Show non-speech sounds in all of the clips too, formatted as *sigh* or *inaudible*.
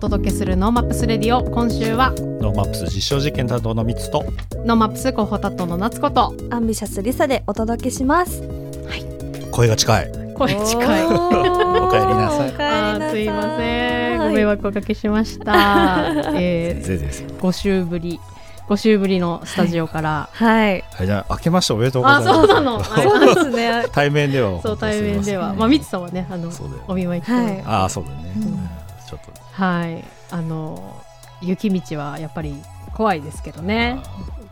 お届けする NoMaps Radio。今週は NoMaps 実証実験担当のミツと NoMaps 広報担当の夏子とアンビシャスリサでお届けします。声が近い。声近い。おー *laughs* お帰りなさい。お帰りなさい。あーすいません。ごはい迷惑おかけしました、*laughs* えー、5週ぶり5週ぶりのスタジオから、はい。はいじゃあ明けましておめでとうございあます。そうな *laughs* の。そうですね。対面ではそう対面では。まあみつさんはねあのお見舞いああそうだね、はい。あの雪道はやっぱり怖いですけどね。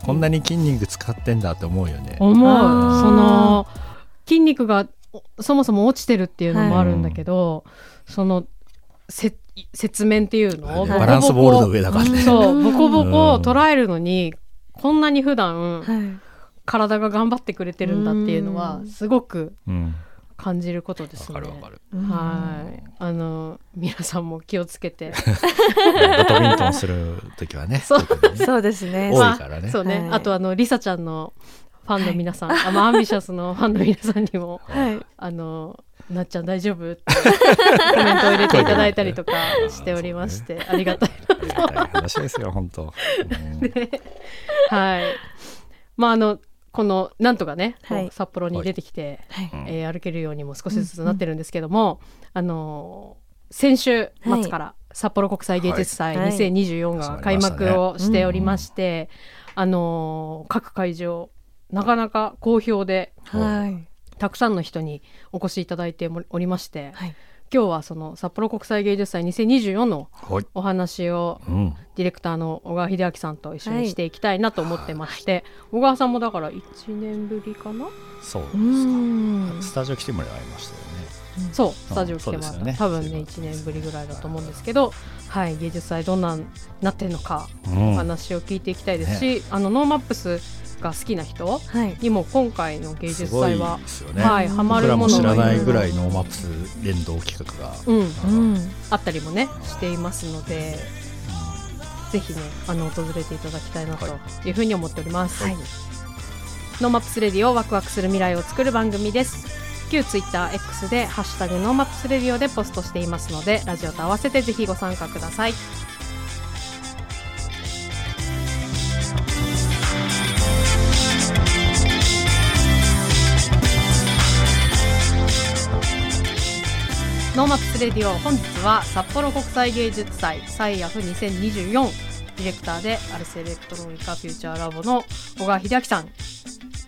こんなに筋肉使ってんだって思うよね。思う。その筋肉がおそもそも落ちてるっていうのもあるんだけど、そのせ雪面っていうのをバランスボールの上だからね、そうボコボコうん。捉えるのにこんなに普段はい。体が頑張ってくれてるんだっていうのはうん。すごくうん感じることですね。わかるわかる。はい、あの皆さんも気をつけて、バドミントンする時はね *laughs* そう。ね。そうですね。多いからね。そうね、はい。あとあのリサちゃんのファンの皆さん、あまあアンビシャスのファンの皆さんにもはい。あのなっちゃん大丈夫ってコメントを入れていただいたりとかしておりまして、ありがたいありがたい話ですよ本当、うん。*laughs* はい。まああのこのなんとかね、はい。札幌に出てきて、はい。うん。えー歩けるようにも少しずつなってるんですけども、あのー先週末から札幌国際芸術祭はい。2024が開幕をしておりまして、あのー各会場なかなか好評ではい。たくさんの人にお越しいただいておりまして、はい。今日はその札幌国際芸術祭2024のはい。お話をうん。ディレクターの小川秀明さんと一緒にしていきたいなと思ってまして、小川さんもだから1年ぶりかな？そうです。スタジオ来てもらいましたよね。そうスタジオ来てもらった、そうですよね。多分ね1年ぶりぐらいだと思うんですけど、はい、芸術祭どんなんなってるのかうん。お話を聞いていきたいですし、あの NoMaps が好きな人？はい。にも今回の芸術祭は、ですよね、はい、るものも知らないがぐらい NoMaps 連動企画が、うん、うん。あったりもねしていますのでぜひねあの訪れていただきたいなとい。うふうに思っております、はい。 NoMaps Radio ワクワクする未来を作る番組です。旧ツイッター X で「ハッシュタグ NoMaps Radio」でポストしていますのでラジオと合わせてぜひご参加くださいNoMaps Radio 本日は札幌国際芸術祭 SIAF 2024ディレクターで Ars Electronica Futurelab の小川秀明さん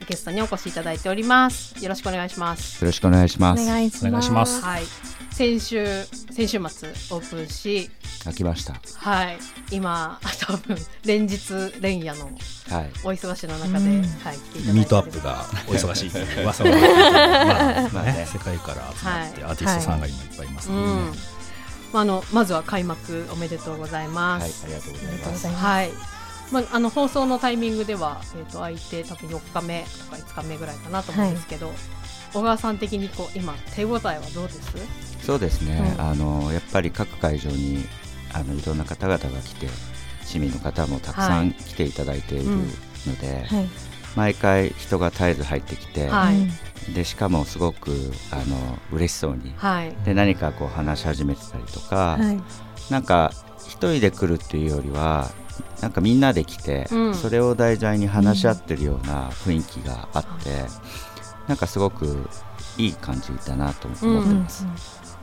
ゲストにお越しいただいておりますよろしくお願いしますよろしくお願いしまおす。願いします。お願いしますはい先週先週末オープンし飽きました。はい。今多分連日連夜のはい。お忙しいの中で、うん。はい来ていただいてミートアップがお忙しい。とい。う噂が、まあまあね。ね、世界から集まってアーティストさんが今いっぱいいますうんのでね、まあ、あのまずは開幕おめでとうございまはい、す、ありがとうございありがとう。ございます。はい。まあ、あの放送のタイミングでは、えー、と空いて多分4日目とか5日目ぐらいかなと思うんですけど、小川さん的にこう今手応えはどうです？そうですね。うん。あのやっぱり各会場にあのいろんな方々が来て、市民の方もたくさはいん来ていただいているので、はい。毎回人が絶えず入ってきて、はいうんでしかもすごくあの嬉しそうに。はいで何かこう話し始めてたりとか、はい。なんか一人で来るっていうよりはなんかみんなで来て、うんそれを題材に話し合ってるような雰囲気があって、なんかすごくいい感じだなと思ってます。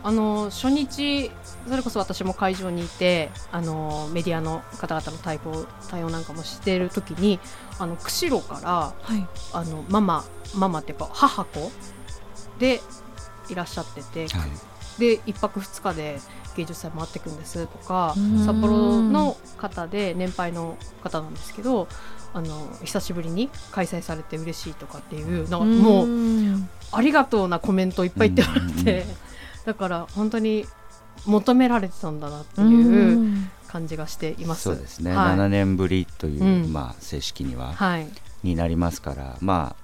あの初日それこそ私も会場にいてあのメディアの方々の対応対応なんかもしている時にあの釧路からはい。あのママママっていうか母子でいらっしゃってて、はい。で1泊2日で芸術祭回ってくんですとかうん。札幌の方で年配の方なんですけどあの久しぶりに開催されて嬉しいとかっていうなん。かもううんありがとうなコメントいっぱい言ってもらってだから本当に求められてたんだなってういうん。感じがしています。そうですね、はい。7年ぶりという、うん。まあ、正式には、はい、になりますから、ま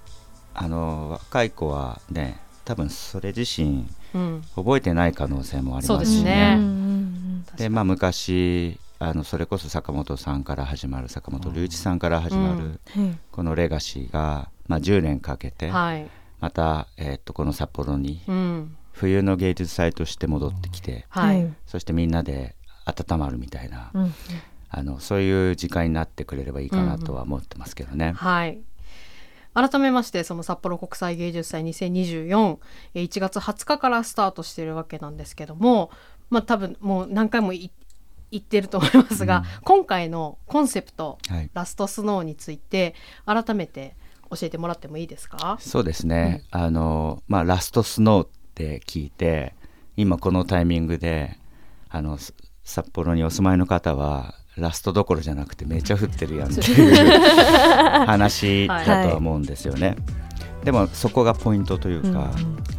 あ、あの若い子はね多分それ自身うん、覚えてない可能性もありましね。ですすね。うん。でまあ、昔あのそれこそ坂本さんから始まる坂本龍一さんから始まる、うん。はい。このレガシーが、まあ、10年かけて、はい、また、えーっとこの札幌にうん、冬の芸術祭として戻ってきて、はい、そしてみんなで温まるみたいな、うん。あのそういう時間になってくれればいいかなとは思ってますけどね。はい。改めましてその札幌国際芸術祭2024えー1月20日からスタートしているわけなんですけどもまあ多分もう何回もい言ってると思いますが、今回のコンセプトはい。ラストスノーについて改めて教えてもらってもいいですか？そうですね、あのまあラストスノーって聞いて今このタイミングであのす札幌にお住まいの方はラストどころじゃなくてめっちゃ降ってるやんっていう *laughs* 話だとは思うんですよね、でもそこがポイントというか、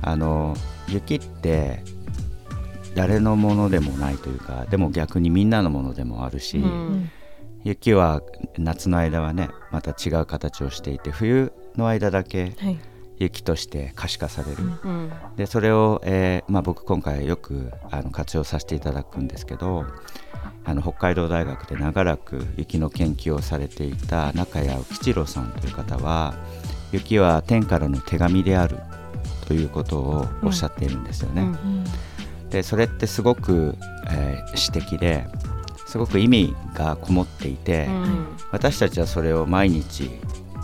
あの雪って誰のものでもないというかでも逆にみんなのものでもあるし、うん。雪は夏の間はねまた違う形をしていて冬の間だけはい雪として可視化される、うん。でそれを、えーまあ、僕今回よくあの活用させていただくんですけどあの北海道大学で長らく雪の研究をされていた中谷浮一郎さんという方は雪は天からの手紙であるということをおっしゃっているんですよね。うんうん。でそれってすごく、えー詩的ですごく意味がこもっていて、うん。私たちはそれを毎日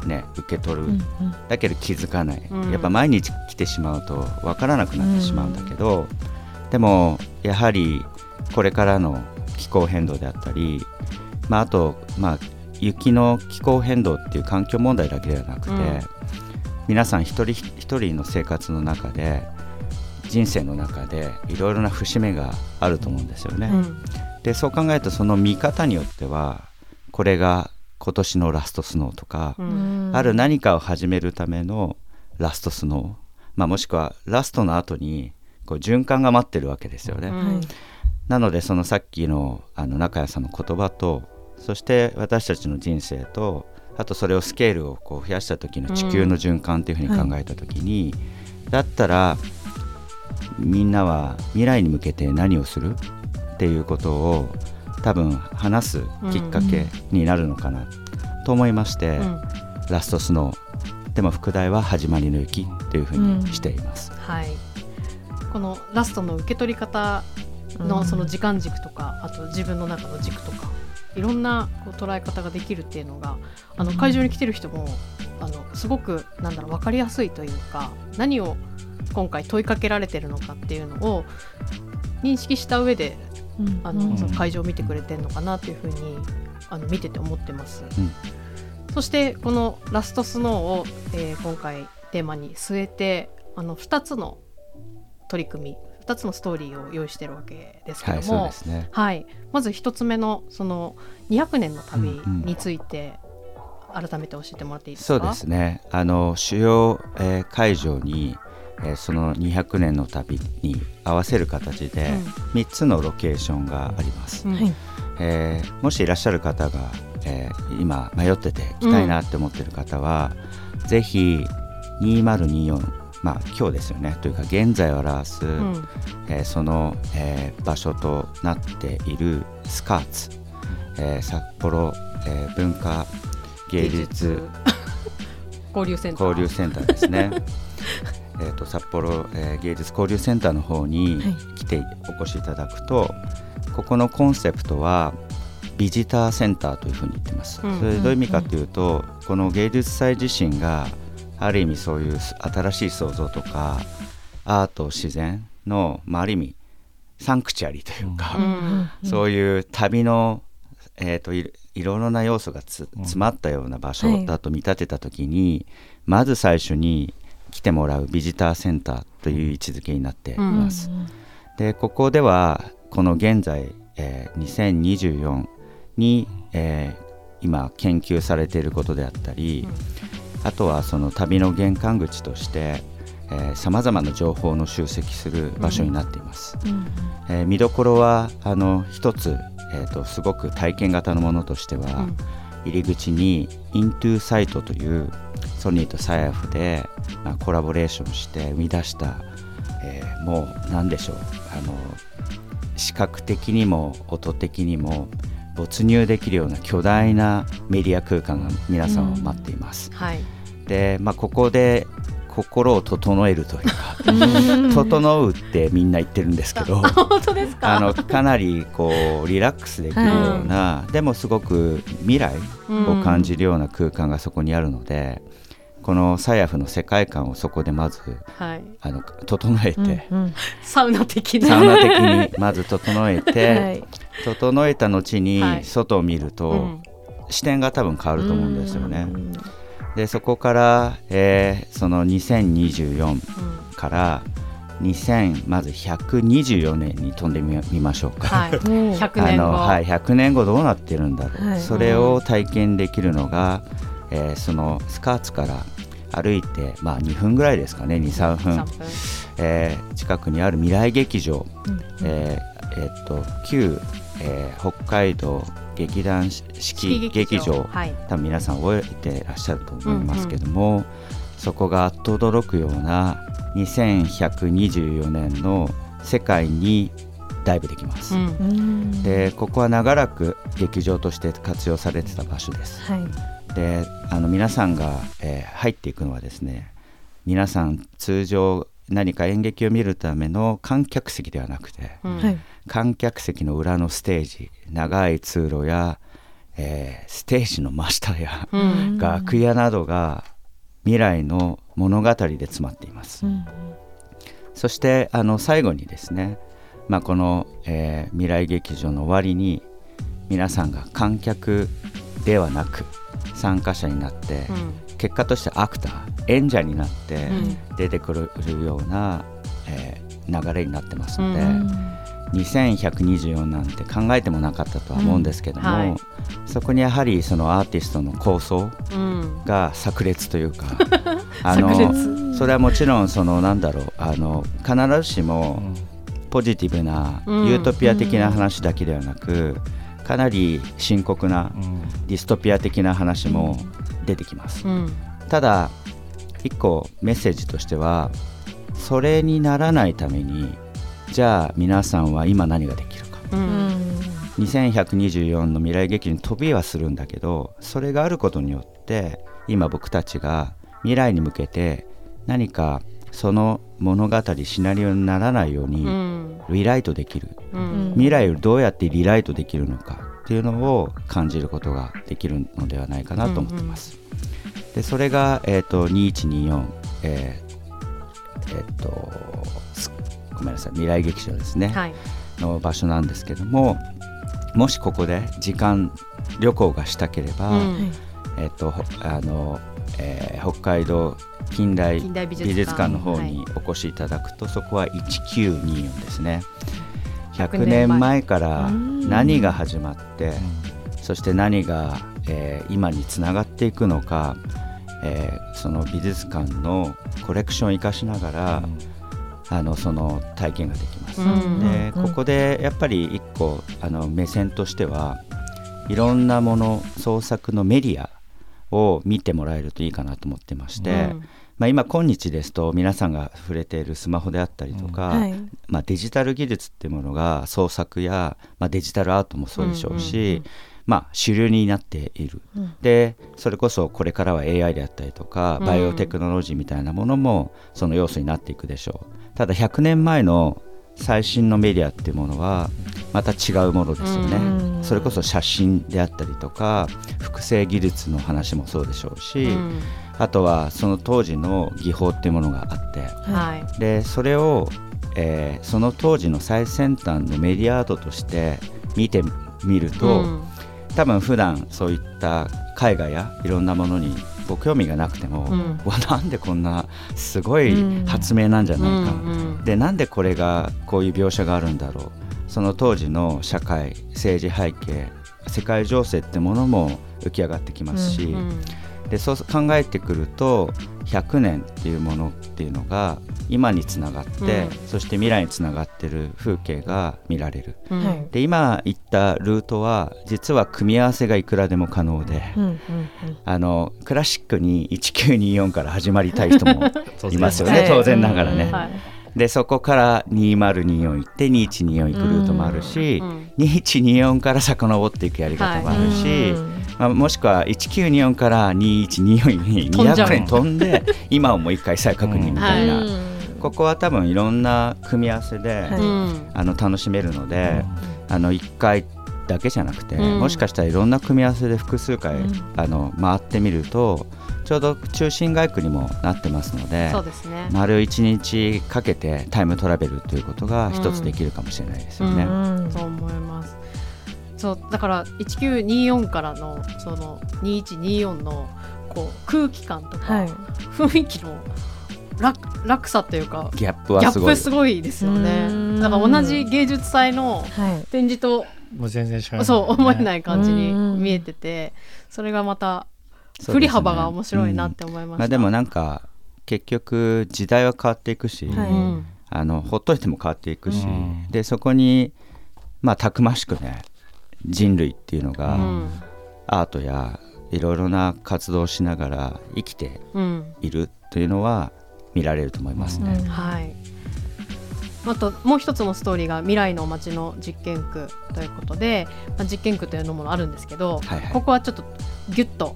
ね受け取る、うんだけど気づかない、うん。やっぱ毎日来てしまうと分からなくなってしまうんだけど、でもやはりこれからの気候変動であったり、まあ、あと、まあ、雪の気候変動っていう環境問題だけではなくて、うん。皆さん一人一人の生活の中で人生の中でいろいろな節目があると思うんですよね。うん。でそう考えるとその見方によってはこれが今年のラストスノーとか、ううんん。ある何かを始めるためのラストスノー、まあ、もしくはラストの後にこう循環が待ってるわけですよね。うん。はい。なのでそのさっきのあの中谷さんの言葉とそして私たちの人生とあとそれをスケールをこう増やした時の地球の循環っていうふうに考えた時に、だったらみんなは未来に向けて何をするっていうことを多分話すきっかけになるのかなと思いまして、うん。ラストスノーでも副題は始まりの雪というふうにしています。はい。このラストの受け取り方のその時間軸とか、あと自分の中の軸とかいろんなこう捉え方ができるっていうのがあの会場に来てる人もあのすごくなんだろう分かりやすいというか何を今回問いかけられてるのかっていうのを認識した上でうんあの、会場を見てくれてるのかなっていうふうにあの見てて思ってます。うんそしてこの「ラストスノーを」えー今回テーマに据えてあの2つの取り組み2つのストーリーを用意してるわけですけども、ですね。はい、まず1つ目のその200年の旅について改めて教えてもらっていいですか、そうですね。あの主要、えー会場に、えーその200年の旅に合わせる形で3つのロケーションがあります。うん。はい。えーもしいらっしゃる方が、えー今迷ってて来たいなって思ってる方は、ぜひ2024まあ今日ですよね。というか現在を表す、うん。えーその、えー場所となっているスカーツ、えー札幌、えー文化芸術。*laughs* 交流センター。交流センターですね *laughs* えーと札幌、えー芸術交流センターの方にはい。来てお越しいただくと、ここのコンセプトはビジターセンターというふうに言ってます、うんそれどういう意味かというと、この芸術祭自身がある意味そういう新しい創造とかアート自然の、まあ、ある意味サンクチュアリというか、うんそういう旅の、えー、といいろいろな要素がつ詰まったような場所だと見立てた時に、まず最初に来てもらうビジターセンターという位置づけになっています。でここではこの現在、えー2024に、えー今研究されていることであったり、あとはその旅の玄関口としてさまざまな情報の集積する場所になっています。うん。えー見どころはあの一つ、えー、とすごく体験型のものとしては、うん。入り口に Into Sight というソニーとサヤフで、まあ、コラボレーションして生み出した、えーもう何でしょう。あの視覚的にも音的にも没入できるような巨大なメディア空間が皆さんを待っています。はい。で、まあ、ここで心を整えるというかうん。*laughs* 整うってみんな言ってるんですけど *laughs* 本当ですか？あのかなりこうリラックスできるような、でもすごく未来を感じるような空間がそこにあるので、このサヤフの世界観をそこでまずはい、あの整えて、うんサウナ的な。サウナ的にまず整えて、はい。整えた後はい。に外を見ると、うん。視点が多分変わると思うんですよね。うん。でそこから、えーその2024うん。から2000まず124年に飛んでみみましょうか。はい、おー100あ年後のはい、100年後どうなってるんだろう、はい。それを体験できるのが、えーそのスカーツから歩いて、まあ、2分ぐらいですかね23分。3分。えー近くにある未来劇場、うん。えーえーっと旧、えー北海道劇団式劇場。はい。多分皆さん覚えてらっしゃると思いますけども、そこがあっと驚くような2124年の世界にダイブできます。うんうん。でここは長らく劇場として活用されてた場所です。はいであの皆さんが、えー入っていくのはですね皆さん通常何か演劇を見るための観客席ではなくてうん。はい。観客席の裏のステージ長い通路や、えーステージの真下やうん。楽屋などが未来の物語で詰まっています。うん。そしてあの最後にですね、まあ、この、えー未来劇場の終わりに皆さんが観客ではなく参加者になって、うん。結果としてアクター演者になってうん。出てくるような、えー流れになってますので、うん。2124なんて考えてもなかったとは思うんですけども、うんはい。そこにやはりそのアーティストの構想うん。が炸裂というか *laughs* あ炸の裂。それはもちろんそのなんだろうあの必ずしもポジティブなうん。ユートピア的な話だけではなく、かなり深刻なディストピア的な話も出てきます。うん。ただ一個メッセージとしてはそれにならないためにじゃあ皆さんは今何ができるか。ううんん2124の未来劇に飛びはするんだけどそれがあることによって今僕たちが未来に向けて何かその物語シナリオにならないよううにん。リライトできる。うん。未来をどうやってリライトできるのかっていうのを感じることができるのではないかなと思ってます。でそれが、えー、と2124、えーえーとすごめんなさい。未来劇場ですね、はい。の場所なんですけどももしここで時間旅行がしたければ、うん。えーとほあのえー北海道近代美術館。の方はい。にお越しいただくと、そこは1924ですね。100 100年前かうらん。何が始まってそして何が、えー今につながっていくのか、えーその美術館のコレクションを生かしながら、あのその体験ができます。うん。でここでやっぱり一個あの目線としてはいろんなもの創作のメディアを見てもらえるといいかなと思ってまして、うんまあ、今今日ですと皆さんが触れているスマホであったりとか、はい。まあ、デジタル技術っていうものが創作や、まあ、デジタルアートもそうでしょうし、うんうんうん。まあ、主流になっている、うん。でそれこそこれからは AI であったりとかうん。バイオテクノロジーみたいなものもその要素になっていくでしょう。ただ100年前の最新のメディアっていうものはまた違うものですよね、うん。それこそ写真であったりとか複製技術の話もそうでしょうし、うんあとはその当時の技法っていうものがあってはい。でそれを、えーその当時の最先端のメディアアートとして見てみると、うん。多分普段そういった絵画やいろんなものにご興味がなくても、うん。わなんでこんなすごい発明なんじゃないか、うんでなんでこれがこういう描写があるんだろう。その当時の社会政治背景世界情勢ってものも浮き上がってきますし、うんでそう考えてくると100年っていうものっていうのが今につながって、うん。そして未来につながってる風景が見られる。うん。はい。で今言ったルートは実は組み合わせがいくらでも可能で、うんうんあのクラシックに1924から始まりたい人も *laughs* いますよねはい当然ながらね。うんはい。でそこから2024行って2124行くルートもあるし、うん2124から遡っていくやり方もあるし、うんままあ、もしくは1924から2124に飛んじゃう200年飛んで今をもう一回再確認みたいな、うん。ここは多分いろんな組み合わせで、あの楽しめるので、あの1回だけじゃなくて、うん。もしかしたらいろんな組み合わせで複数回、うん。あの回ってみるとちょうど中心街区にもなってますのでそうですね。丸1日かけてタイムトラベルということが一つできるかもしれないですよね。うんそう思いますそうだから1924からのその2124のこう空気感とか、はい。雰囲気の落落差というかギャップギはすごいャップすごい。ですようねんだから同じ芸術祭のはい。展示ともう全然違う、そう思えない感じにうん。見えててそれがまた振り幅が面白いなって思いました、まあ、でもなんか結局時代は変わっていくし、はい。うん。あのほっといても変わっていくし、うん。でそこにまあたくましくね人類っていうのが、うん。アートやいろいろな活動をしながら生きてうん。いるというのは見られると思いますね。うん。はい。あともう一つのストーリーが未来の街の実験区ということで、まあ、実験区というのもあるんですけど、はいはい。ここはちょっとギュッと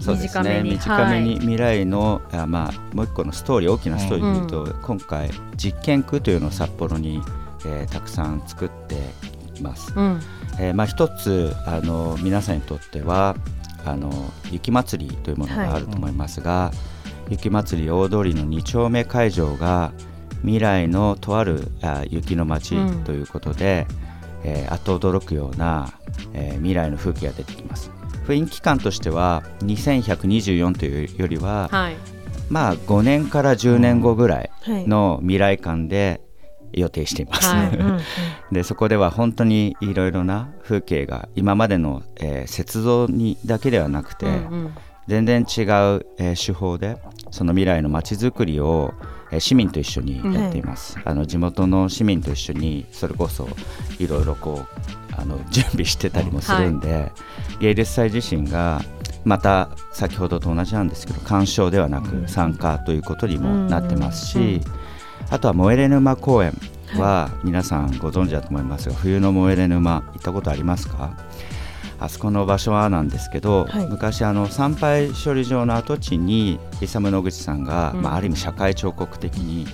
短めに短めにはい。未来の、あまあ、もう一個のストーリー大きなストーリーで言うと、今回実験区というのを札幌に、えーたくさん作っています。うんえーまあ、一つあの皆さんにとってはあの雪まつりというものがあると思いますが、雪まつり大通りの2丁目会場が未来のとあるあ雪の街うん。ということで、えーあっと驚くような、えー未来の風景が出てきます。雰囲気感としては2124というよりは、はい。まあ5年から10年後ぐらいはい。の未来感で予定しています、はいうんうん。*laughs* でそこでは本当にいろいろな風景が今までの、えー雪像にだけではなくて、うんうん。全然違う、えー手法でその未来の街づくりを、えー市民と一緒にやっています、あの地元の市民と一緒にそれこそいろいろこうあの準備してたりもするんで、芸術祭自身がまた先ほどと同じなんですけど鑑賞ではなく参加ということにもなってますし、うんうんあとは燃えれ沼公園は皆さんご存知だと思いますが冬の燃えれ沼行ったことありますか？あそこの場所はなんですけど、はい。昔あの参拝処理場の跡地にイサム・ノグチさんが、うん。まあ、ある意味社会彫刻的に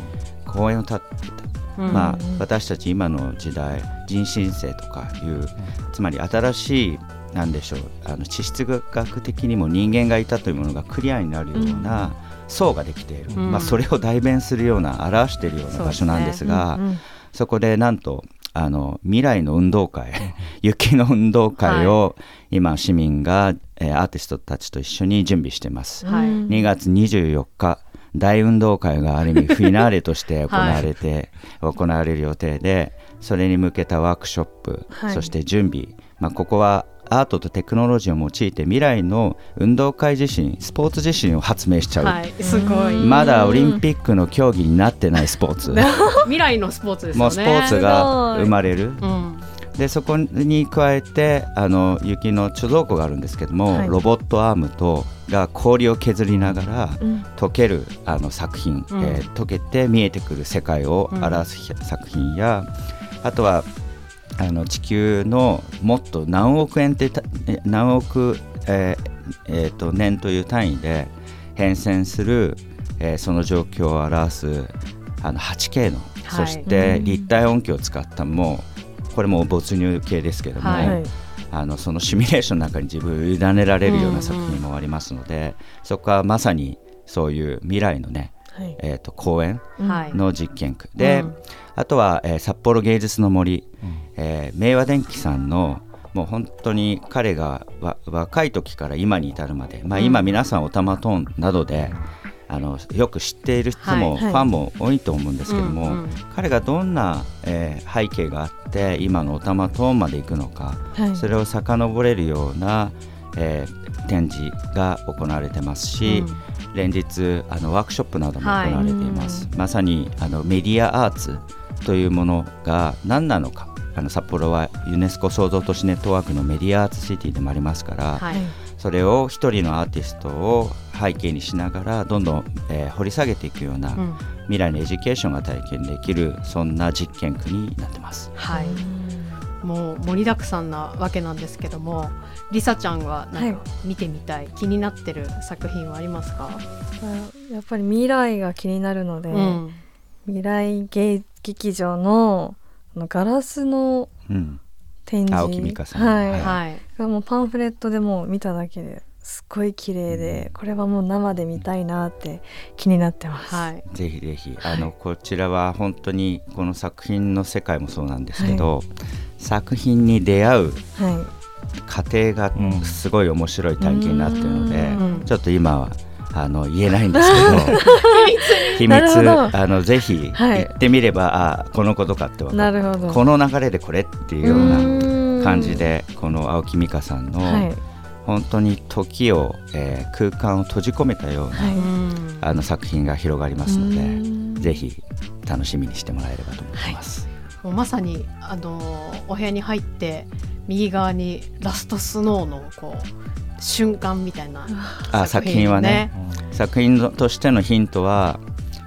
公園を建っていた、うん。まあ、私たち今の時代人新世とかいうつまり新しいなんでしょうあの地質学的にも人間がいたというものがクリアになるような層ができている、うん。まあ、それを代弁するような表しているような場所なんですが。うんうんそこでなんとあの未来の運動会 *laughs* 雪の運動会を今市民が、えーアーティストたちと一緒に準備してます、はい。うん2月24日大運動会がある意味フィナーレとして行われて、行われる予定でそれに向けたワークショップ、はい。そして準備、まあ、ここはアートとテクノロジーを用いて未来の運動会自身スポーツ自身を発明しちゃう、はいすごい。まだオリンピックの競技になってないスポーツ。*laughs* 未来のスポーツですよね。もうスポーツが生まれる。うん。でそこに加えてあの雪の貯蔵庫があるんですけども、はい。ロボットアームとが氷を削りながらうん。溶けるあの作品、うん。えー溶けて見えてくる世界を表す作品や、あとはあの地球のもっと何億円って何億、えーえーと年という単位で変遷する、えーその状況を表すあの 8K の、はい。そしてうん。立体音響を使ったもうこれも没入系ですけども、はい。はいあのそのシミュレーションの中に自分を委ねられるような作品もありますので、そこはまさにそういう未来のね、はいえー、と公園はいの実験区。で、うん。あとは、えー札幌芸術の森、えー明和電機さんのもう本当に彼がわ若い時から今に至るまで、まあ、うん。今皆さんオタマトーンなどで、あのよく知っている人も、はい。ファンも多いと思うんですけども、うんうん。彼がどんな、えー背景があって今のオタマトーンまで行くのか、はい。それを遡れるような、えー展示が行われてますし、連日あのワークショップなども行われています、まさにあのメディアアーツというものが何なのか。あの札幌はユネスコ創造都市ネットワークのメディアアーツシティでもありますから、はい。それを一人のアーティストを背景にしながらどんどん、えー掘り下げていくような、うん。未来のエデュケーションが体験できるそんな実験区になってます。はい。もう盛りだくさんなわけなんですけどもりさちゃんはなんか見てみたい、気になってる作品はありますか、やっぱり未来が気になるので、うん。未来芸劇場のあのガラスのうん、展示。青木美香さん。はい、はい。はいがもうパンフレットでもう見ただけですっごい綺麗で、これはもう生で見たいなって気になってます。はい。ぜひぜひ。あのこちらは本当にこの作品の世界もそうなんですけど、作品に出会うは過程がすごい面白い体験になってるので、うん。ちょっと今はあの言えないんですけど *laughs* 秘密あのぜひはい。行ってみれば、あこのことかってい、分かる。なるほど。この流れでこれっていうようなな感じ、でこの青木美香さんの、はい。本当に時を、えー空間を閉じ込めたような、はい。うんあの作品が広がりますので、うん。ぜひ楽しみにしてもらえればと思います。もうまさにあのお部屋に入って右側にラストスノーのこう瞬間みたいなあ作品はね作品のとしてのヒントは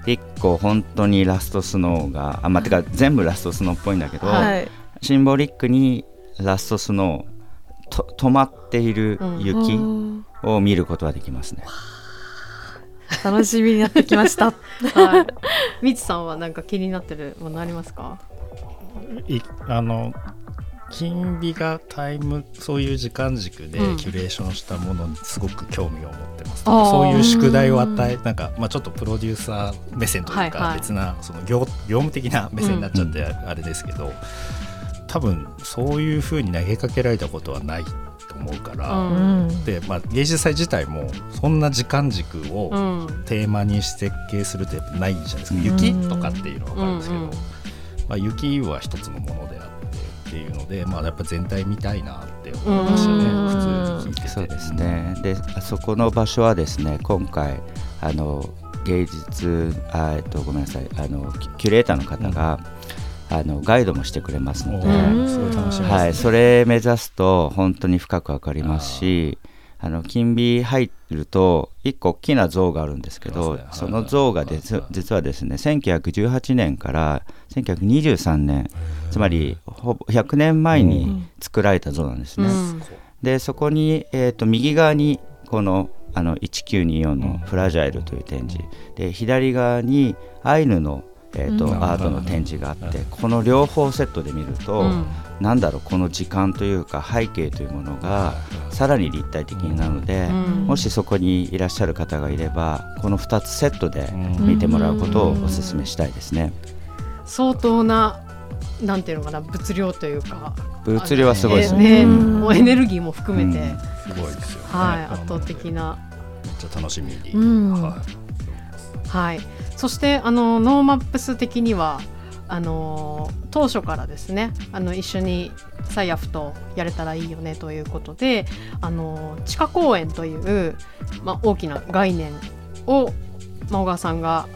一個本当にラストスノーがあまあてか全部ラストスノーっぽいんだけど、はい、シンボリックにラストスノーと止まっている雪うんを見ることができますね。*laughs* 楽しみになってきました。*laughs* はい。みつさんはなんか気になってるものありますか？いあの金美がタイムそういう時間軸でうん。キュレーションしたものにすごく興味を持ってます、あー。そういう宿題を与えなんか、まあ、ちょっとプロデューサー目線というか別なその業業務的な目線になっちゃってあれですけど、多分そういうふうに投げかけられたことはないと思うから、うん。うんで、まあ、芸術祭自体もそんな時間軸をうん。テーマに設計するってないじゃないですか、うん。雪とかっていうのは分かるんですけど、うんうん。まあ、雪は一つのものであってっていうので、まあ、やっぱ全体見たいなって思いましたね、うん。普通に聞いてて。そうですね。で、あそこの場所はですね、今回あの芸術あえっとごめんなさい、あのキキュレーターの方が、あのガイドもしてくれますので。はい、それ目指すと本当に深くわかりますし、あの金美入ると一個大きな像があるんですけど、その像が実はですね、1918年から1923年、つまりほぼ100年前に作られた像なんですね。うん。でそこに、えー、と右側にこのあの1924の「フラジャイル」という展示、で左側にアイヌの、えーとうん。アートの展示があって、この両方セットで見ると、うんなんだろうこの時間というか背景というものがさらに立体的になるので、うんもしそこにいらっしゃる方がいればこの2つセットでうん見てもらうことをお勧めしたいですね。相当ななんていうのかな物量というか。物量はすごいですねね。ねうんもうエネルギーも含めて、うんすごいですよね。はい圧倒的な。めっちゃ楽しみに。うんはいはい。そしてあの NoMaps 的にはあの当初からですねあの一緒にサイアフとやれたらいいよねということであの地下公園という、まあ、大きな概念を、まあ、小川さんが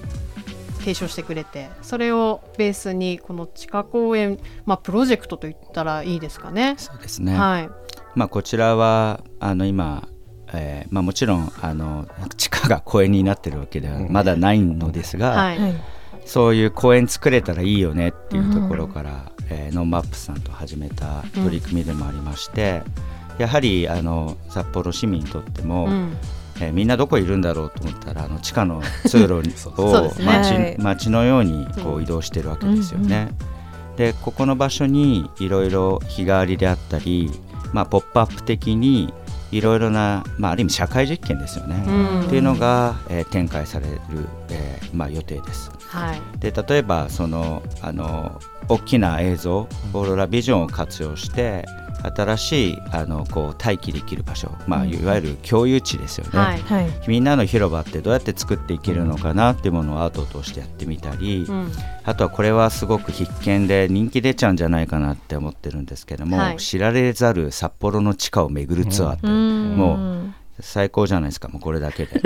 提唱してくれてそれをベースにこの地下公園、まあ、プロジェクトといったらいいですかね。そうですね、はい、まあ、こちらはあの今、えーまあ、もちろんあの地下が公園になってるわけではまだないのですが、はい。はいそういう公園作れたらいいよねっていうところから、えーノンマップさんと始めた取り組みでもありまして、やはりあの札幌市民にとっても、うん。えーみんなどこいるんだろうと思ったらあの地下の通路にそう *laughs* そうですね。街はい。街のようにこううん。移動してるわけですよね。でここの場所にいろいろ日替わりであったり、まあ、ポップアップ的にいろいろな、まあ、ある意味社会実験ですよね。うん。っていうのが、えー展開される、えーまあ、予定です。はい。で例えばそのあの大きな映像オーロラビジョンを活用して新しいあのこう待機できる場所、まあ、うん。いわゆる共有地ですよね、はい。はい。みんなの広場ってどうやって作っていけるのかなっていうものをアートを通してやってみたり、うん。あとはこれはすごく必見で人気出ちゃうんじゃないかなって思ってるんですけども、はい。知られざる札幌の地下を巡るツアーって、もう最高じゃないですかもうこれだけで。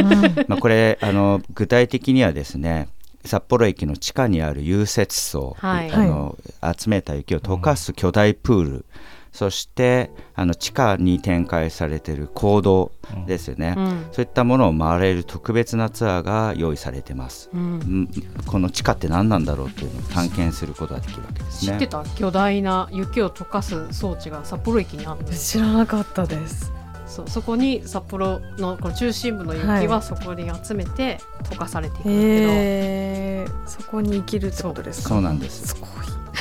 まあこれあの具体的にはですね札幌駅の地下にある融雪層、はい。あの集めた雪を溶かす巨大プール、そしてあの地下に展開されている行動ですよね、うん。そういったものを回れる特別なツアーが用意されてます、うん。うん。この地下って何なんだろうっていうのを探検することができるわけですね。知ってた。巨大な雪を溶かす装置が札幌駅にあるんです。知らなかったですそうそこに札幌のこの中心部の雪ははいそこに集めて溶かされていくんだけど、へえそこに生きるってことですか？そうなんです。すごい。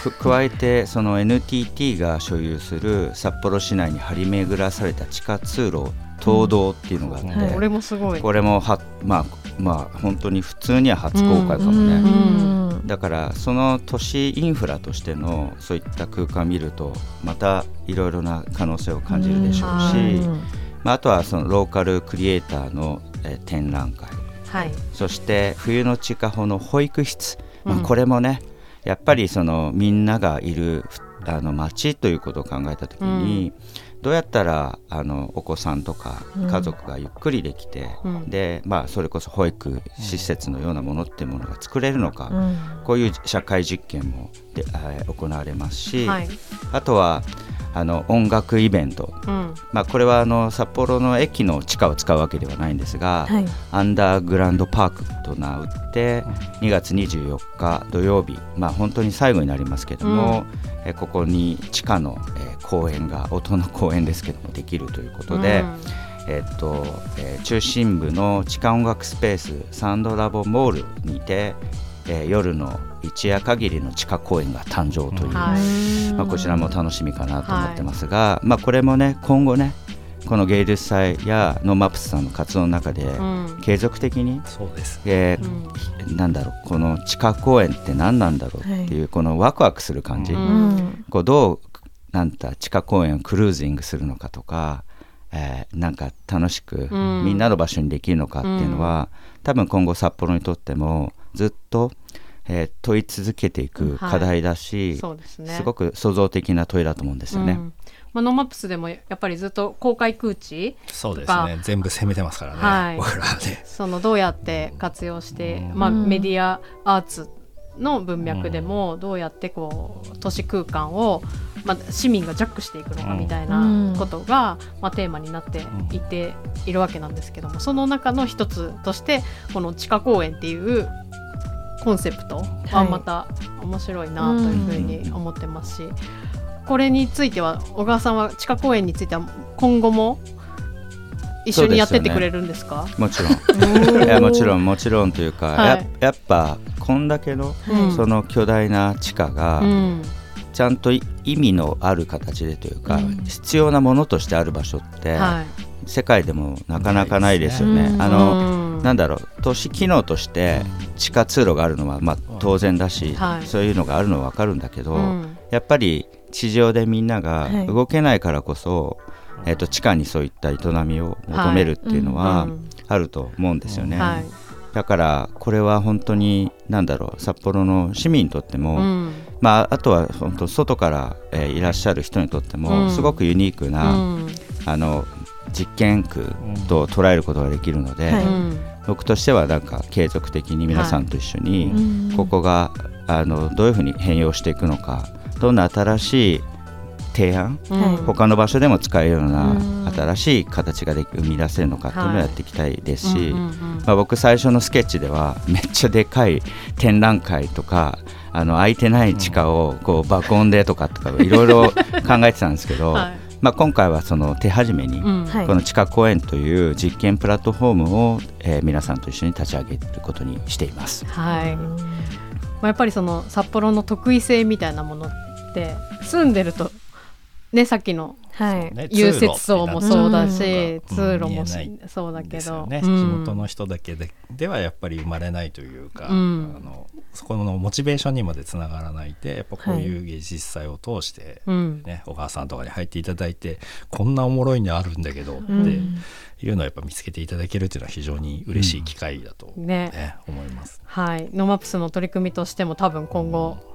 く *laughs* 加えてその NTT が所有する札幌市内に張り巡らされた地下通路東道っていうのがあって、うんはい。これもすごい。これもはまあまあ本当に普通には初公開かもね、うん。だからその都市インフラとしてのそういった空間を見るとまたいろいろな可能性を感じるでしょうし、うんまあ、あとはそのローカルクリエイターの、えー展覧会。はい。そして冬の地下穂の保育室、まあ、うん。これもね、やっぱりそのみんながいるふあの町ということを考えた時に、どうやったらあのお子さんとかうん。家族がゆっくりできて、うん。でまあ、それこそ保育施設のようなものっていうものが作れるのか、うん。こういう社会実験もで、えー行われますし、はい。あとはあの音楽イベント、うん。まあ、これはあの札幌の駅の地下を使うわけではないんですが、はい。アンダーグラウンドパークと名打って2月24日土曜日、まあ、本当に最後になりますけども、えここに地下の、えー公園が音の公園ですけどもできるということで、うん。えっとえー中心部の地下音楽スペースサンドラボモールにて、えー夜の一夜限りの地下公園が誕生という、はい。まあ、こちらも楽しみかなと思ってますが、まあ、これもね今後ねこの芸術祭や NoMaps さんの活動の中でうん。継続的に、そうです。えうん。ーなんだろうこの地下公園って何なんだろうっていう、このワクワクする感じ、ううん。こうどうなんだ地下公園をクルージングするのかとか、えーなんか楽しくうん。みんなの場所にできるのかっていうのは、多分今後札幌にとってもずっと、えー問い続けていく課題だし、そうですね。すごく創造的な問いだと思うんですよね。うん。まあ、 NoMaps でもやっぱりずっと公開空地そうですね。全部攻めてますからね、はい。僕らはね。そのどうやって活用して、うん。まあ、うんメディアアーツの文脈でもどうやってこう都市空間を、まあ、市民がジャックしていくのかみたいなことが、まあ、テーマになっていっているわけなんですけどもその中の一つとしてこの地下公園っていうコンセプトははいまた面白いなというふうに思ってますし、これについては小川さんは地下公園については今後も一緒にやってってくれるんですか？もちろん。*laughs* いやもちろんもちろんというか、はい。ややっぱこんだけのうん。その巨大な地下がうん。ちゃんとい意味のある形でというか、うん。必要なものとしてある場所って、はい。世界でもなかなかないですよね。うん。あの、うんなんだろう都市機能として地下通路があるのはまあ当然だし、はい。そういうのがあるのは分かるんだけど、うん。やっぱり地上でみんながはい。動けないからこそ、えっと地下にそういった営みを求めるっていうのはうん。あると思うんですよね。はい。だからこれは本当になんだろう札幌の市民にとっても、うん。まあ、あとは本当外から、えーいらっしゃる人にとっても、うん。すごくユニークな、うん。あの実験区と捉えることができるので、はい。うん僕としてはなんか継続的に皆さんと一緒に、うん。ここがあのどういうふうに変容していくのかどんな新しい提案うんはい。他の場所でも使えるようなうん。新しい形がで生み出せるのかっていうのをやっていきたいですし、まあ、僕最初のスケッチではめっちゃでかい展覧会とかあの空いてない地下をこう爆音でとかとかいろいろ考えてたんですけど、はいまあ、今回はその手始めに、この地下公園という実験プラットフォームを、えー皆さんと一緒に立ち上げることにしています。はい。まあ、やっぱりその札幌の得意性みたいなものって住んでるとねさっきのはい。ね。融雪層もそうだしうん見えないそうだけですよね、どうん地元の人だけでではやっぱり生まれないというか、うん。あのそこのモチベーションにまでつながらないでやっぱこういう芸術祭を通して、うん。ね小川さんとかに入っていただいてこんなおもろいのあるんだけどってん。いうのをやっぱ見つけていただけるっていうのは非常に嬉しい機会だと、ね。ね思います。はい。 NoMaps の取り組みとしても多分今後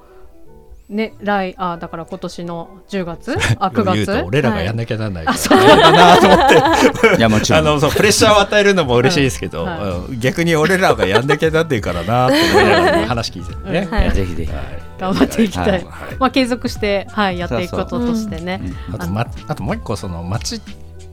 ね来あだから今年の10月 *laughs* あ9言うと月俺らがやんなきゃなんないかはいら、あだ *laughs* なと思って。いやもちろん。あのそうプレッシャーを与えるのも嬉しいですけど、はいうん逆に俺らがやんなきゃなんねえからなって *laughs* 話聞いてるね。うんはいぜひぜひ。はい。頑張っていきたい、はい。まあ継続してはいやっていくこととしてね。うん。あと,、ま、あともう一個その街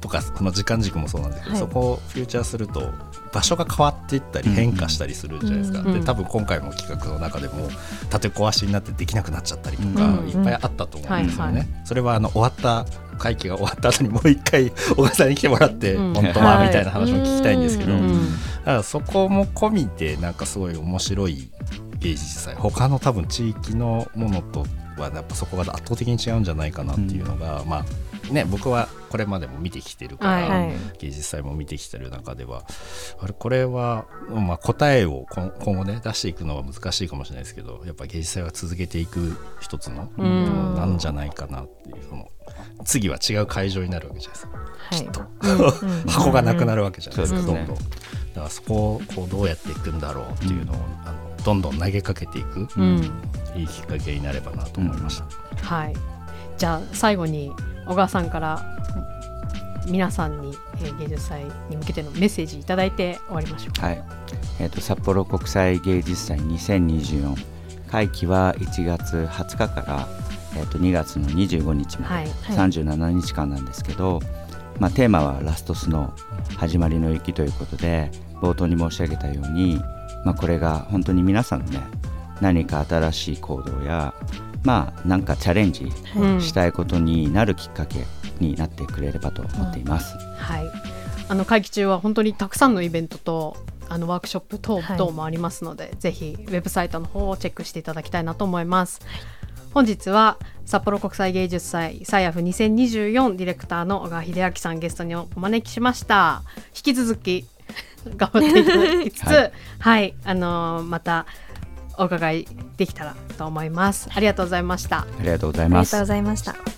とかこの時間軸もそうなんですけど、はい。そこをフューチャーすると場所が変わっていったりうん変化したりするじゃないですか、うんで多分今回も企画の中でも立て壊しになってできなくなっちゃったりとか、うんいっぱいあったと思うんですよね、はいはそれはあの終わった会期が終わった後にもう一回小川さんに来てもらって、うん。本当ははいみたいな話も聞きたいんですけど、うんだからそこも込みでなんかすごい面白い芸術祭他の多分地域のものとはやっぱそこが圧倒的に違うんじゃないかなっていうのが、まあね僕はこれまでも見てきてるから、はい。はい。芸術祭も見てきてる中ではあれこれは、まあ、答えを今今後ね出していくのは難しいかもしれないですけどやっぱ芸術祭は続けていく一つの、うん。なんじゃないかなっていうその次は違う会場になるわけじゃないですか。はい。うんうん *laughs* 箱がなくなるわけじゃないですか、そうですね。どんどん。だからそこをこうどうやっていくんだろうっていうのを、あのどんどん投げかけていく、うん。いいきっかけになればなと思いました。はいじゃあ最後に小川さんから皆さんに、えー芸術祭に向けてのメッセージいただいて終わりましょう。はい、えー、と札幌国際芸術祭2024会期は1月20日から、えー、と2月の25日まで、はい37日間なんですけど、まあ、テーマは「ラストスノー始まりの雪」ということで冒頭に申し上げたように、まあ、これが本当に皆さんのね何か新しい行動やまあなんかチャレンジうんしたいことになるきっかけになってくれればと思っています。はい、あの会期中は本当にたくさんのイベントとあのワークショップ等はい々もありますので、ぜひウェブサイトの方をチェックしていただきたいなと思います。本日は札幌国際芸術祭サイアフ2024ディレクターの小川秀明さんゲストにお招きしました。引き続き頑張っていただきつつ、は *laughs* はいい、あのーまたお伺いできたらと思います。ありがとうございました。ありがとうございますありがとうご。ざいました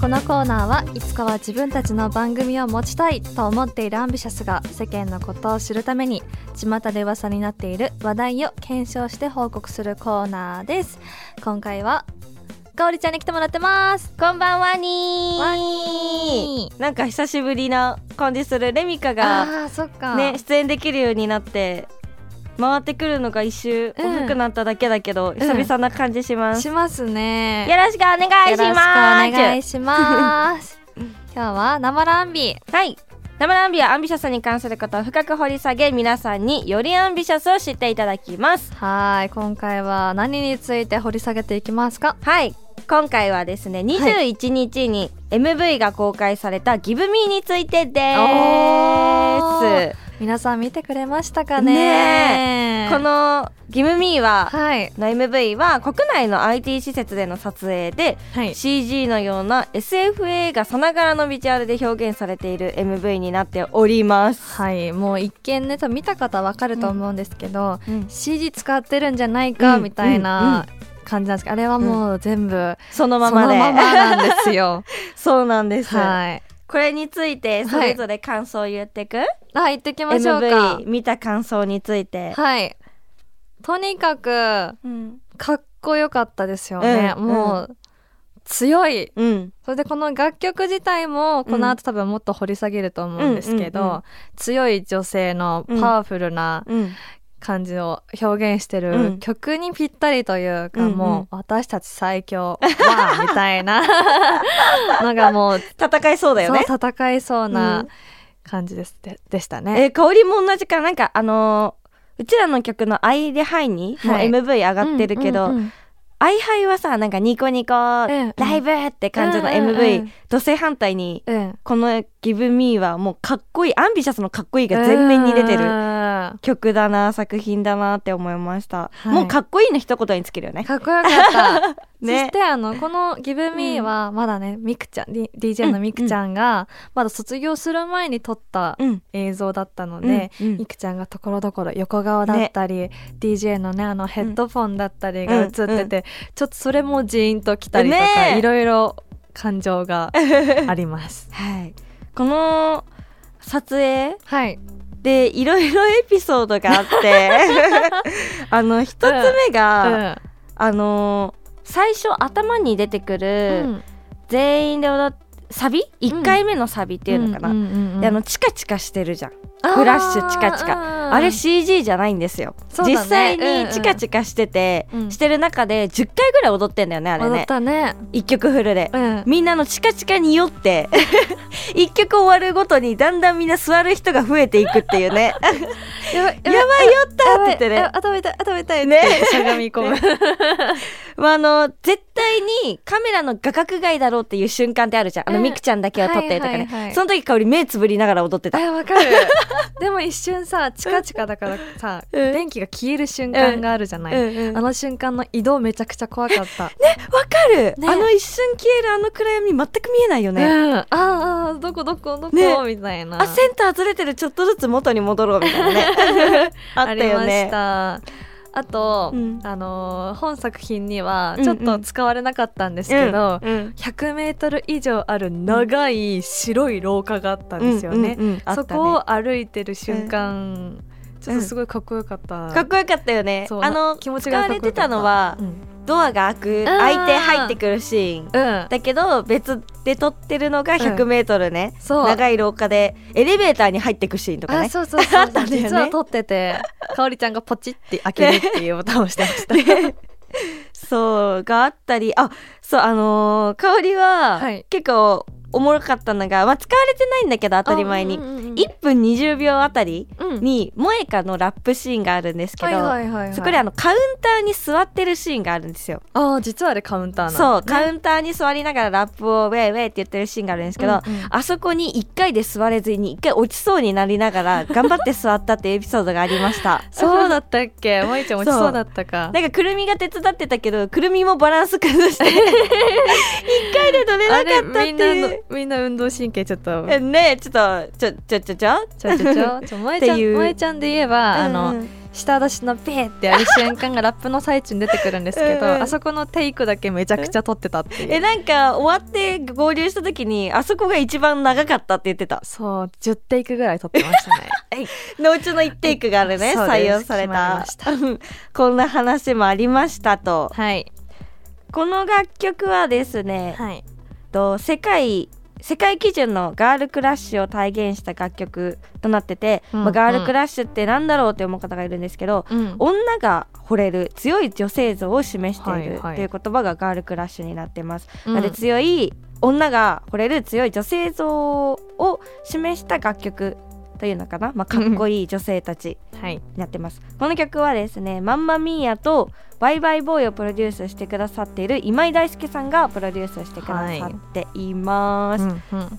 このコーナーはいつかは自分たちの番組を持ちたいと思っているアンビシャスが世間のことを知るために巷で噂になっている話題を検証して報告するコーナーです今回はかおりちゃんに来てもらってます。こんばんはにー。ワニー。なんか久しぶりな感じするレミカがあーそっか。ね出演できるようになって回ってくるのが一周うん。遅くなっただけだけど、久々な感じします、しますね。よろしくお願いします。お願いします。*laughs* 今日は生ランビ。はい。生ランビはアンビシャスに関することを深く掘り下げ皆さんによりアンビシャスを知っていただきます。はい。今回は何について掘り下げていきますか？はい今回はですね21日に MV が公開された「ギブミーについてです。皆さん見てくれましたかね？この「ギブミーははい。の MV は国内の IT 施設での撮影ではい。CG のような SF 映画さながらのビジュアルで表現されている MV になっております。はい。もう一見ね多分見た方わかると思うんですけど、うん。CG 使ってるんじゃないかうん。みたいな感じなんですけど、あれはもう全部そのまそのまでままなんですよ。*laughs* そうなんです、はい。これについてそれぞれ感想を言ってく、あ行ってきましょうか。MV 見た感想について、はい。とにかくうん。かっこよかったですよね、うんもう強い。うん。それでこの楽曲自体もこの後多分もっと掘り下げると思うんですけど、うんうんうん。強い女性のパワフルなうん感じを表現してうるん。曲にぴったりというか、うんうん。もう私たち最強わあみたいな。*laughs* のがもう戦いそうだよね。戦いそううなん。感じです。ででしたね。え香りも同じかな？んかあのーうちらの曲の「アイデハイに」も MV 上がってるけど、うんうんうん。アイハイはさなんかニコニコ、んライブって感じのうんうん MV、うん。土星反対にうん。この「Give Me」はもうかっこいいアンビシャスのかっこいいが全面に出てうる曲だな作品だなって思いました、はいもうかっこいいの一言につけるよねかっこよかった。ねそしてあのこの「Give Me」はまだねミクちゃん、DJ のミクちゃんがまだ卒業する前に撮った映像だったので、うんうんミクちゃんがところどころ横顔だったり、DJ のねあのヘッドフォンだったりが映ってて、ちょっとそれもジーンときたりとか、ねいろいろ感情があります。はいこの撮影はいでいろいろエピソードがあって。*laughs* あの一つ目が、あのー最初頭に出てくうる、ん。全員で踊っサビ？1回目のサビっていうのかな、んんうん。であのチカチカしてるじゃんフラッシュチカチカ。うんあれ CG じゃないんですよ、ね。実際うんうん。にチカチカしてて、うん。してる中で10回ぐらい踊ってんだよねあれね。たね。1曲フルで、うん。みんなのチカチカによって *laughs* 1曲終わるごとにだんだんみんな座る人が増えていくっていうね。やばいやばい。よったって言ってね。あ食べたいあ食べたいね。しゃがみ込む。*laughs* まあ、あの絶対にカメラの画角外だろうっていう瞬間ってあるじゃん。あの、うん。ミクちゃんだけを撮ってるとかね、はいはいはい。その時香り目つぶりながら踊ってた。あわかる *laughs* でも一瞬さチカチカだからさうん。電気が消える瞬間があるじゃない。うん。うんあの瞬間の移動めちゃくちゃ怖かった。わかる、ね。あの一瞬消えるあの暗闇全く見えないよね、うん。あーあーどこどこどこ？ね。みたいな。あセンターずれてる。ちょっとずつ元に戻ろうみたいなね。*laughs* *laughs* あったありまよねしたあと、うん。あのー本作品にはちょっと使われなかったんですけど、うんうん。100メートル以上ある長い白い廊下があったんですよね。うんうんうんあったね。そこを歩いてる瞬間、ちょっとすごいかっこよかった。かっこよかったよね。あの気持ち使がかっこよかった。われてたのはうんドアが開く開いて入ってくるシーン。うん、だけど別で撮ってるのが 100m ね、そう。長い廊下でエレベーターに入ってくシーンとかあねそうそうそう。*laughs* 実は撮っててかおりちゃんがポチって開けるっていうボタンを押してました。*laughs* そうがあったり。あそうあのー香りは、はい。結構おもろかったのが、まあ、使われてないんだけど当たり前に、あうんうんうん1分20秒あたりうん。に萌えかのラップシーンがあるんですけど、はいはいそこであのカウンターに座ってるシーンがあるんですよ。あー実はあれカウンターそうカウンターに座りながらラップをウェイウェイって言ってるシーンがあるんですけど、うんうん。あそこに1回で座れずに1回落ちそうになりながら頑張って座ったってエピソードがありました。そうだったっけ？萌えちゃん落ちそうだったか。なんかくるみが手伝ってたけどくるみもバランス崩して *laughs* 一回で取れなかったっていう。みんな運動神経ちょっと。えねちょっとちょちょちょちょちょちょちょ。ちょ萌えちゃん *laughs* 萌えちゃんで言えば、あうん。の下出しのペーってやる瞬間がラップの最中に出てくるんですけどうんうん。あそこのテイクだけめちゃくちゃ撮ってたってえなんか終わって合流した時にあそこが一番長かったって言ってた。そう10テイクぐらい撮ってましたね。*laughs* のうちの1テイクがあるね採用された。*laughs* こんな話もありましたと。はい。この楽曲はですね、はいと世界世界基準のガールクラッシュを体現した楽曲となってて、うんまあ、ガールクラッシュってなんだろうって思う方がいるんですけど、うん。女が惚れる強い女性像を示しているはいう言葉がガールクラッシュになってます。うん。なので強い女が惚れる強い女性像を示した楽曲というのかな、まあ、かっこいい女性たち。はい。になってます。この曲はですねマンマミーヤとバイバイボーイをプロデュースしてくださっている今井大輔さんがプロデュースしてくださっています。うんうん。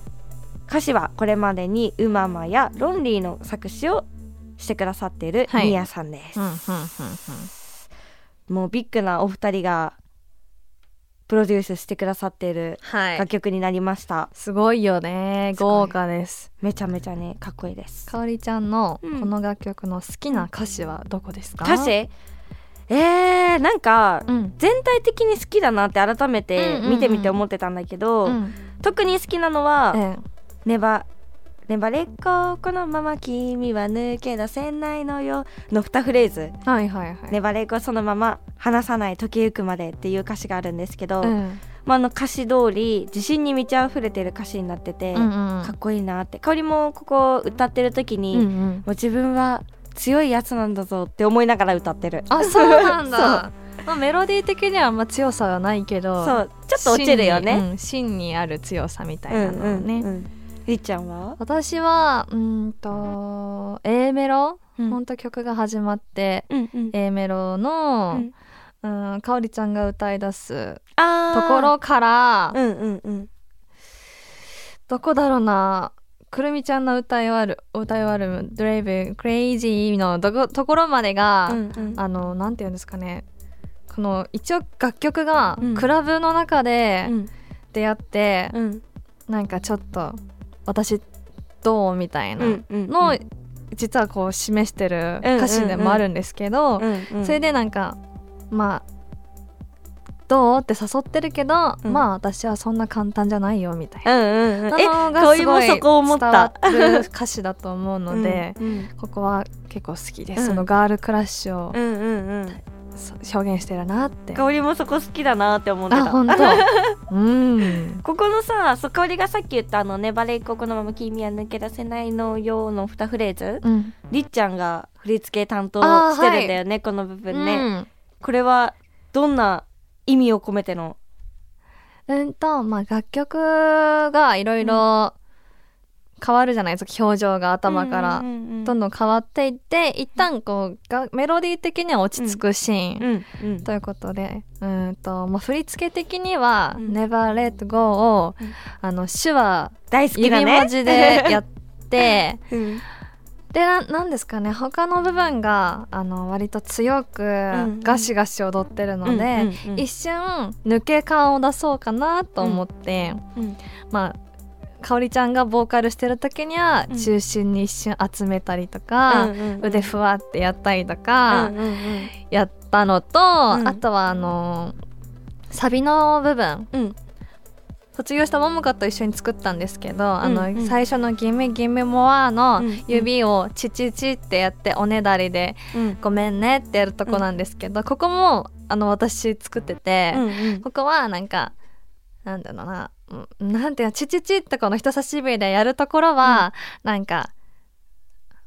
歌詞はこれまでにウママやロンリーの作詞をしてくださっているはい。ミヤさんです。うんうんうん。もうビッグなお二人がプロデュースしてくださっているはい。楽曲になりました。すごいよね。豪華です。めちゃめちゃねかっこいいです。かおりちゃんのうん。この楽曲の好きな歌詞はどこですか？歌詞？えー、なんかうん。全体的に好きだなって改めて見てみて思ってたんだけど、うん。特に好きなのはえ「ねばねばれっここのまま君は抜け出せないのよ」の2フレーズ。えはいはいはい「ねばれっこそのまま離さない時ゆくまで」っていう歌詞があるんですけど、うん。まあ、あの歌詞通り自信に満ち溢れてる歌詞になってて、うんうん。かっこいいなって。香りもここ歌ってる時に、もうんうん。う自分は強いやつなんだぞって思いながら歌ってる。あそうなんだ。*laughs* まあ、メロディー的にはあんま強さはないけどそう。ちょっと落ちるよね。芯に,、うん、芯にある強さみたいうんなのをね、うんうんりっちゃんは、私はうーんと A メロ、うん。ほんと曲が始まってうんうん。A メロの、ううんん、かおりちゃんが歌い出すところから、うんうんうん。どこだろうな。くるみちゃんの歌い終わる歌い終わるドレイブクレイジーのどこところまでが、うんうん。あのなんて言うんですかね。この一応楽曲がうん。クラブの中でうん。出会って、うん。なんかちょっと私どうみたいなの、実はこう示してるうん歌詞でもあるんですけど、それでなんかまあどうって誘ってるけど、うん。まあ私はそんな簡単じゃないよみたいな。うんうんうん。えのがすごい伝わる歌詞だと思うので、*laughs* うんうん。ここは結構好きです、うん。そのガールクラッシュを表現してるなって。香りもそこ好きだなって思ってたあ本当。*laughs* うん。ここのさそう香りがさっき言ったあの「粘れっここのまま君は抜け出せないのよ」の2フレーズうん。りっちゃんが振り付け担当してるんだよね、この部分ね、うんこれはどんな意味を込めての？うんとまあ楽曲がいろいろ変わるじゃないですか表情が頭から。どんどん変わっていって一旦こうがメロディー的には落ち着くシーン、ということでうんと、まあ、振り付け的には「うん。Never Let Go を」うん。あの手話大好き指文字で *laughs* やってうん。でななんですかね他の部分があの割と強くんガシガシ踊ってるので、一瞬抜け感を出そうかなと思って、うん。まあかおりちゃんがボーカルしてる時にはうん。中心に一瞬集めたりとか、うんうんうん腕ふわってやったりとかやったのと、ん。あとはあのサビの部分。うん。卒業したももかと一緒に作ったんですけど、あのうん。うん最初の「ギメギメモア」の指をチチチってやっておねだりでうん「ごめんね」ってやるとこなんですけど、ここもあの私作ってて、うんうん。ここはなんかなんだろうな。うんなんていうのチチチってこの人差し指でやるところは、なんか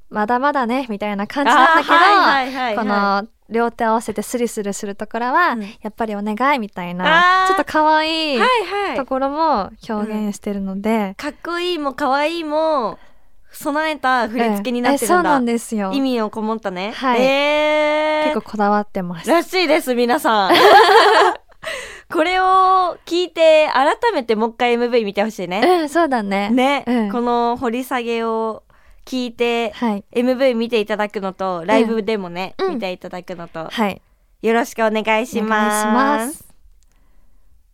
まだまだねみたいな感じなんだけど、あーはいはいはいはい。この両手合わせてスリスリするところは、うん。やっぱりお願いみたいなちょっと可愛いはいはい。ところも表現してるので、かっこいいも可愛いも備えた振り付けになってるんだ、ええそうなんですよ。意味をこもったね。はい。えー。結構こだわってます。らしいです皆さん *laughs* これを聞いて改めてもう一回 MV 見てほしいね。うんそうだね。ね、うん。この掘り下げを聞いてはい。MV 見ていただくのとライブでもね、うん。見ていただくのと、はい。よろしくお願いします。お願いします。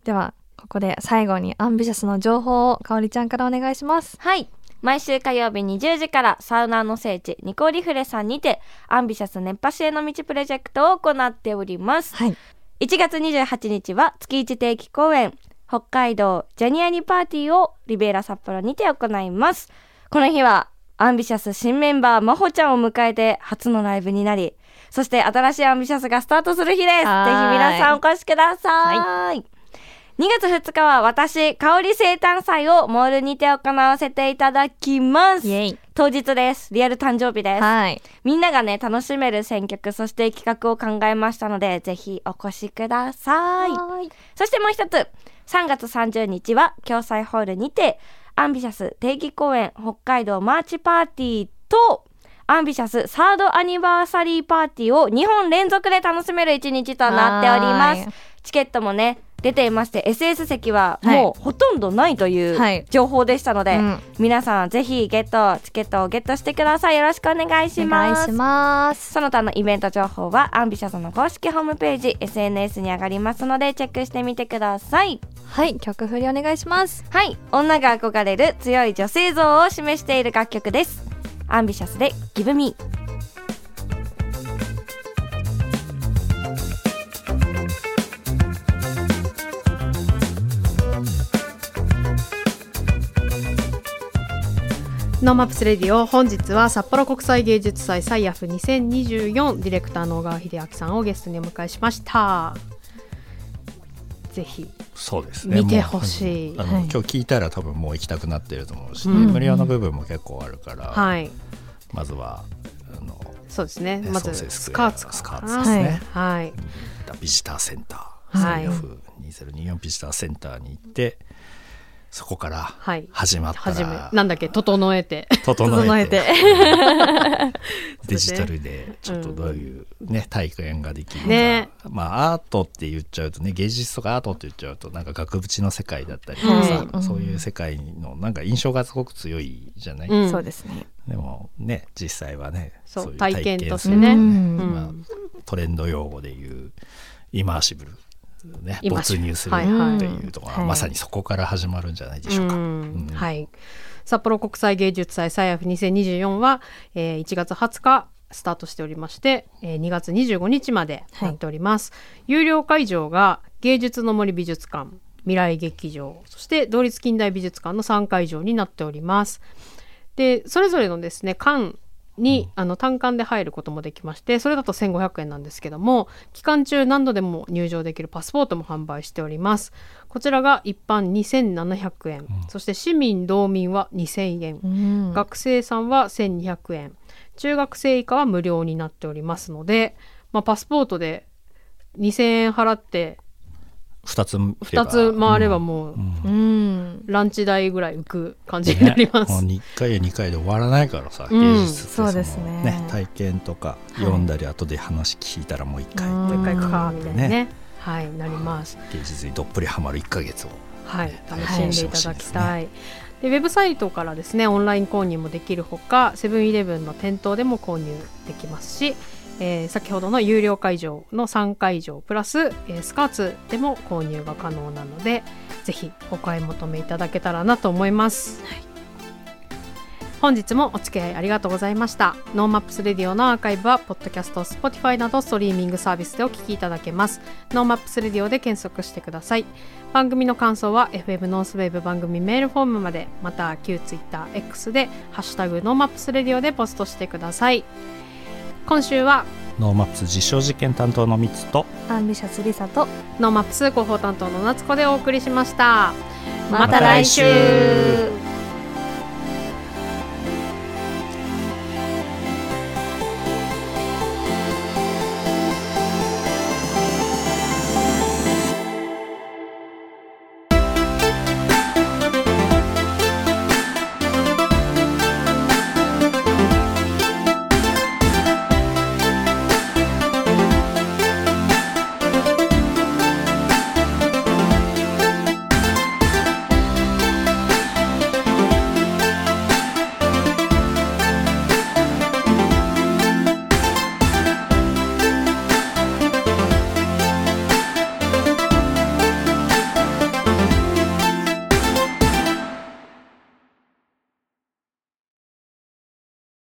ではここで最後にアンビシャスの情報をかおりちゃんからお願いします。はい。毎週火曜日20時からサウナーの聖地ニコリフレさんにてアンビシャス熱波師への道プロジェクトを行っております。はい1月28日は月1定期公演北海道ジャニュアリーパーティーをリベーラ札幌にて行います。この日はアンビシャス新メンバーまほちゃんを迎えて初のライブになりそして新しいアンビシャスがスタートする日です。ぜひ皆さんお越しください、2月2日は私香り生誕祭をモールにて行わせていただきます。イエイ当日です。リアル誕生日です。はい。みんながね楽しめる選曲そして企画を考えましたのでぜひお越しください。はい。そしてもう一つ3月30日は共済ホールにてアンビシャス定期公演北海道マーチパーティーとアンビシャスサードアニバーサリーパーティーを2本連続で楽しめる一日となっておりまはすチケットもね出ていまして SS 席ははい。もうほとんどないというはい。情報でしたので、うん。皆さんぜひゲットチケットをゲットしてください。よろしくお願いしおます。願いします。その他のイベント情報はアンビシャスの公式ホームページ SNS に上がりますのでチェックしてみてください。はい。曲振りお願いします。はい。女が憧れる強い女性像を示している楽曲です。アンビシャスで「Give Me」 NoMaps Radio 本日は札幌国際芸術祭 SIAF2024ディレクターの小川秀明さんをゲストにお迎えしました。ぜひそうですね。見てほしい。はい。今日聞いたら多分もう行きたくなってると思うし、うん。無料の部分も結構あるから、はい。まずはあのそうですね。ねまずススカーツスカーツですね、はい。ビジターセンタはい。ー CF2024 ビジターセンターに行ってそこからはい。始まったはじめらなんだっけ？整えて。整えて。整 *laughs* デジタルでちょっとどういうね、体験ができるか、ね。まあアートって言っちゃうとね芸術とかアートって言っちゃうとなんか額縁の世界だったりとかさ、はい。そういう世界のなんか印象がすごく強いじゃない、うん。そうですね。でもね実際はねそういう体験としてね。うんうんまあ、トレンド用語でいうイマーシブル、ね、没入するはいはいというところは、はいまさにそこから始まるんじゃないでしょうか。うん。うん。はい。札幌国際芸術祭サイアフ2024は、えー1月20日スタートしておりまして、えー2月25日までなっております、有料会場が芸術の森美術館未来劇場そして同立近代美術館の3会場になっております。でそれぞれのですね館に、あの単館で入ることもできましてそれだと1500円なんですけども期間中何度でも入場できるパスポートも販売しております。こちらが一般2700円、そして市民道民は2000円、うん。学生さんは1200円。中学生以下は無料になっておりますので、まあ、パスポートで2000円払って2つ2つ回ればもう、うん。ランチ代ぐらい浮く感じになります、1回や2回で終わらないからさ、うん。芸術ってそうですね。体験とかい。読んだり後で話聞いたらもう1回、うん。もう一回行くかみたいなね。ね。はいなります。芸術にどっぷりハマる1ヶ月をはいね。楽しんでいただきたい、でウェブサイトからですねオンライン購入もできるほかセブンイレブンの店頭でも購入できますし、えー先ほどの有料会場の3会場プラス、えースカーツでも購入が可能なのでぜひお買い求めいただけたらなと思います、本日もお付き合いありがとうございました。 NoMaps Radio のアーカイブはポッドキャスト Spotify などストリーミングサービスでお聞きいただけます。 NoMaps Radio で検索してください。番組の感想は FM ノースウェーブ番組メールフォームまでまた旧 TwitterX で「ハッシュタグノーマップスレディオ」でポストしてください。今週は NoMaps 実証実験担当のミツとアンビシャスリサとノーマップス広報担当の夏子でお送りしました。また来週